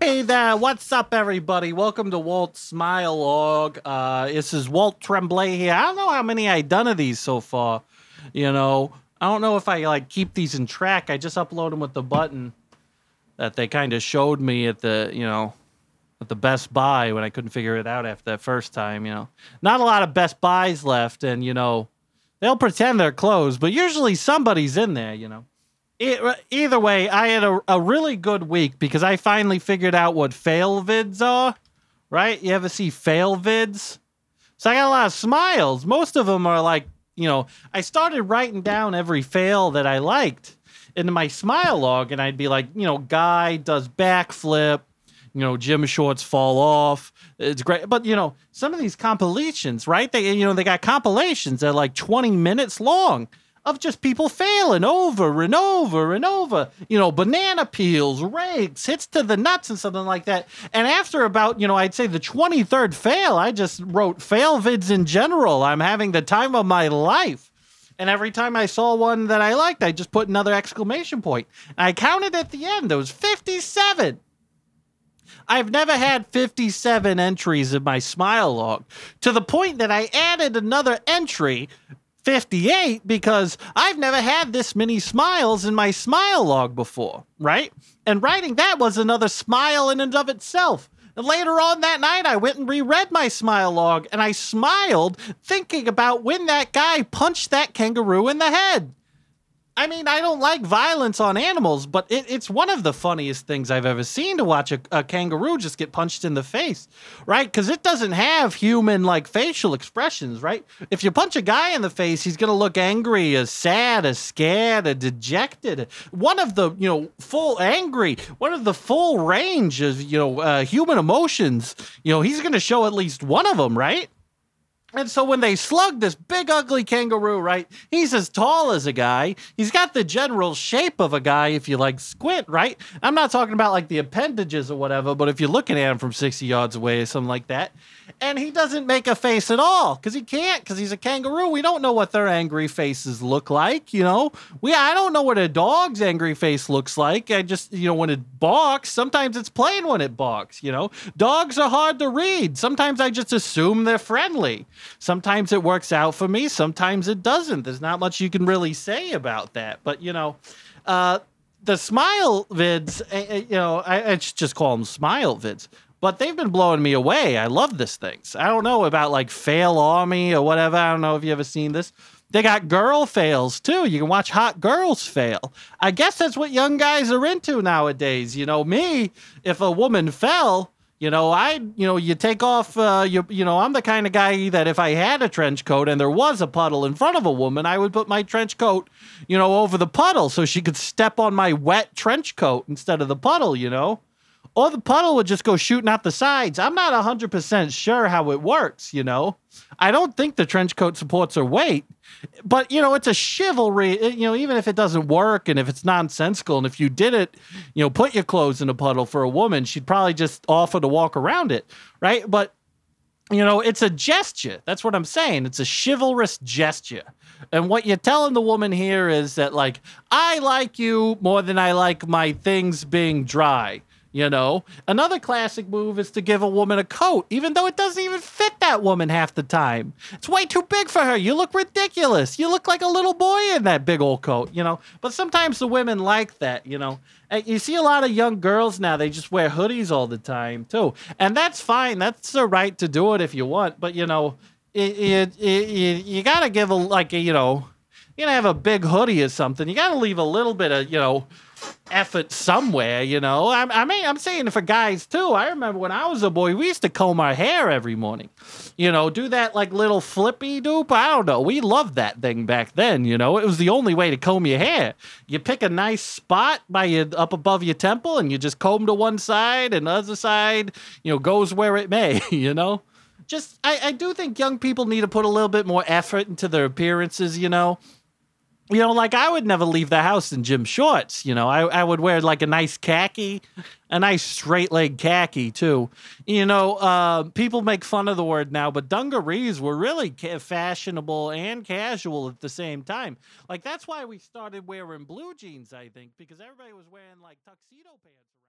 Hey there, what's up, everybody? Welcome to Walt's Smile Log. Uh, this is Walt Tremblay here. I don't know how many I've done of these so far. You know, I don't know if I like keep these in track. I just upload them with the button that they kind of showed me at the, you know, at the Best Buy when I couldn't figure it out after that first time. You know, not a lot of Best Buys left, and you know, they'll pretend they're closed, but usually somebody's in there. You know. It, uh, either way, I had a, a really good week because I finally figured out what fail vids are. Right? You ever see fail vids? So I got a lot of smiles. Most of them are like, you know, I started writing down every fail that I liked into my smile log, and I'd be like, you know, guy does backflip, you know, gym shorts fall off. It's great. But, you know, some of these compilations, right? They, you know, they got compilations that are like 20 minutes long of just people failing over and over and over. You know, banana peels, rakes, hits to the nuts, and something like that. And after about, you know, I'd say the 23rd fail, I just wrote fail vids in general. I'm having the time of my life. And every time I saw one that I liked, I just put another exclamation point. And I counted at the end, there was 57. I've never had 57 entries in my smile log to the point that I added another entry 58 because I've never had this many smiles in my smile log before, right? And writing that was another smile in and of itself. And later on that night, I went and reread my smile log and I smiled thinking about when that guy punched that kangaroo in the head. I mean, I don't like violence on animals, but it, it's one of the funniest things I've ever seen to watch a, a kangaroo just get punched in the face, right? Because it doesn't have human like facial expressions, right? If you punch a guy in the face, he's gonna look angry, as sad, as scared, as dejected. One of the you know full angry, one of the full range of you know uh, human emotions. You know, he's gonna show at least one of them, right? And so when they slug this big ugly kangaroo, right? He's as tall as a guy. He's got the general shape of a guy if you like squint, right? I'm not talking about like the appendages or whatever, but if you're looking at him from 60 yards away or something like that, and he doesn't make a face at all because he can't because he's a kangaroo. We don't know what their angry faces look like, you know. We I don't know what a dog's angry face looks like. I just you know when it barks, sometimes it's plain when it barks. You know, dogs are hard to read. Sometimes I just assume they're friendly. Sometimes it works out for me. Sometimes it doesn't. There's not much you can really say about that. But you know. Uh, the smile vids, uh, you know, I, I just call them smile vids but they've been blowing me away. I love this things. I don't know about like fail army or whatever. I don't know if you ever seen this. They got girl fails too. You can watch hot girls fail. I guess that's what young guys are into nowadays. You know, me, if a woman fell, you know, I, you know, you take off, uh, you, you know, I'm the kind of guy that if I had a trench coat and there was a puddle in front of a woman, I would put my trench coat, you know, over the puddle so she could step on my wet trench coat instead of the puddle, you know or the puddle would just go shooting out the sides. I'm not 100% sure how it works, you know. I don't think the trench coat supports her weight, but you know, it's a chivalry, eh, you know, even if it doesn't work and if it's nonsensical and if you did it, you know, put your clothes in a puddle for a woman, she'd probably just offer to walk around it, right? But you know, it's a gesture. That's what I'm saying. It's a chivalrous gesture. And what you're telling the woman here is that, like, I like you more than I like my things being dry. You know, another classic move is to give a woman a coat, even though it doesn't even fit that woman half the time. It's way too big for her. You look ridiculous. You look like a little boy in that big old coat, you know. But sometimes the women like that, you know. You see a lot of young girls now, they just wear hoodies all the time, too. And that's fine. That's the right to do it if you want. But, you know, it, it, it, you got to give a, like, you know, you gotta have a big hoodie or something. You gotta leave a little bit of, you know, effort somewhere, you know. I, I mean, I'm saying for guys too. I remember when I was a boy, we used to comb our hair every morning. You know, do that like little flippy doop. I don't know. We loved that thing back then. You know, it was the only way to comb your hair. You pick a nice spot by your up above your temple, and you just comb to one side, and the other side, you know, goes where it may. You know. Just, I, I do think young people need to put a little bit more effort into their appearances, you know you know, like I would never leave the house in gym shorts. You know, I, I would wear like a nice khaki, a nice straight leg khaki too. You know, uh, people make fun of the word now, but dungarees were really ca- fashionable and casual at the same time. Like that's why we started wearing blue jeans, I think, because everybody was wearing like tuxedo pants.